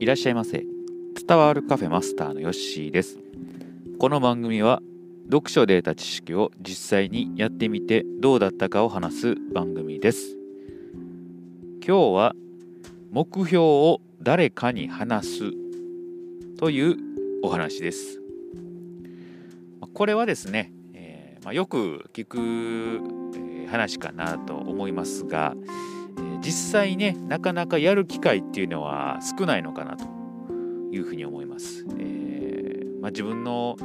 いらっしゃいませ。伝わるカフェマスターのヨッシーです。この番組は読書で得た知識を実際にやってみてどうだったかを話す番組です。今日は目標を誰かに話すというお話です。これはですね、えー、まあ、よく聞く、話かなと思いますが、実際ねなかなかやる機会っていうのは少ないのかなというふうに思います。えー、まあ、自分の、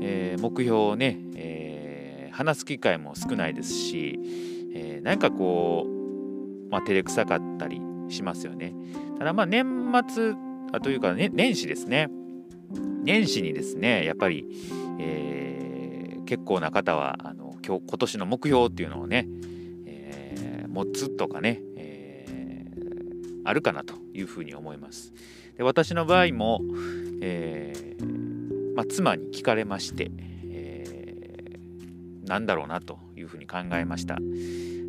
えー、目標をね、えー、話す機会も少ないですし、えー、なんかこう、まあ、照れくさかったりしますよね。ただまあ年末あというか、ね、年始ですね年始にですねやっぱり、えー、結構な方はあの今日今年の目標っていうのをね、えー、持つとかね、あるかなというふうに思います。で私の場合も、えー、まあ、妻に聞かれまして、えー、何だろうなというふうに考えました。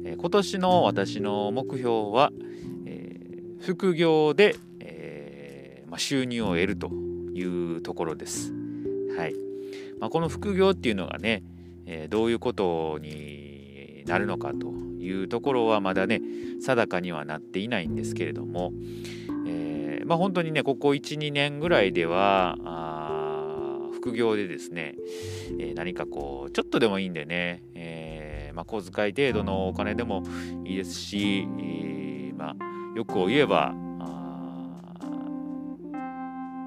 えー、今年の私の目標は、え副業で、えまあ、収入を得るというところです。はいまあ、この副業っていうのがね、えどういうことになるのかというところはまだね定かにはなっていないんですけれども、えー、まあ、本当にねここ12年ぐらいでは副業でですね、えー、何かこうちょっとでもいいんでね、えー、まあ、小遣い程度のお金でもいいですし、えまあ、よく言えば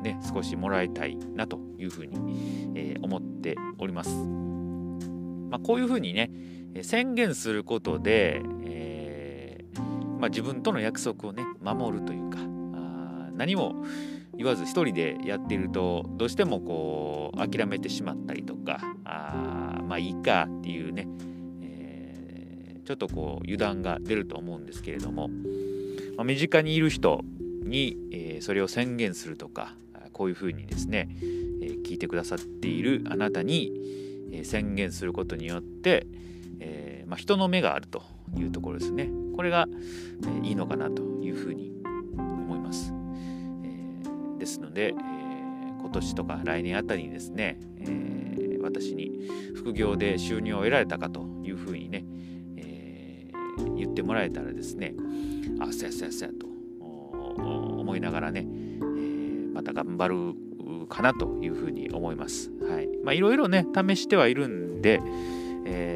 ね、少しもらいたいなというふうに、え思っております。まあ、こういうふうにね、宣言することで、えー、まあ、自分との約束をね守るというかあ何も言わず一人でやっているとどうしてもこう諦めてしまったりとかあまあいいかっていうね、えー、ちょっとこう油断が出ると思うんですけれども、まあ、身近にいる人に、えー、それを宣言するとかこういうふうにですね、え聞いてくださっているあなたに、え宣言することによって、えー、まあ、人の目があるというところですね。これが、えー、いいのかなというふうに思います。え、ですので、え今年とか来年あたりにですね、え私に副業で収入を得られたかというふうにね、え言ってもらえたらですね、あ、そうやそうやそうやと思いながらね、えまた頑張るかなというふうに思います。はい。まあいろいろね、試してはいるんで、えー、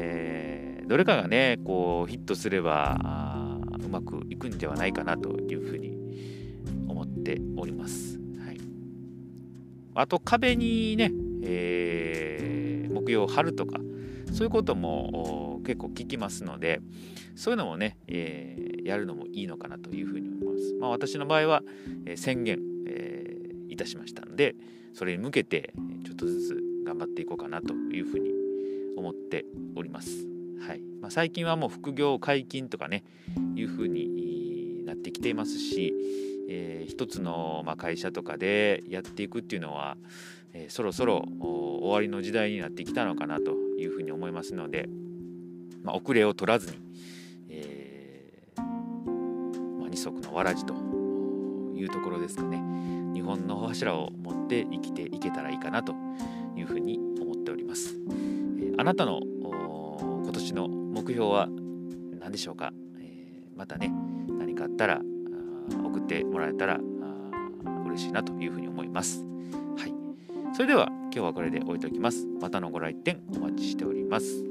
どれかがねこうヒットすればうまくいくんではないかなというふうに思っております。はい、あと壁にね、えー、目標を貼るとかそういうことも結構聞きますのでそういうのもね、えー、やるのもいいのかなというふうに思います。まあ、私の場合は、えー、宣言、えー、いたしましたのでそれに向けてちょっとずつ頑張っていこうかなというふうに思っております。はいまあ、最近はもう副業解禁とかねいう風になってきていますし、えー、一つのま会社とかでやっていくっていうのは、えー、そろそろ終わりの時代になってきたのかなというふうに思いますので、まあ、遅れを取らずに、えー、まあ、二足のわらじというところですかね日本の柱を持って生きていけたらいいかなというふうに思っております。あなたの今年の目標は何でしょうか、えー、またね何かあったら送ってもらえたら嬉しいなというふうに思います。はい、それでは今日はこれで置いておきます。またのご来店お待ちしております。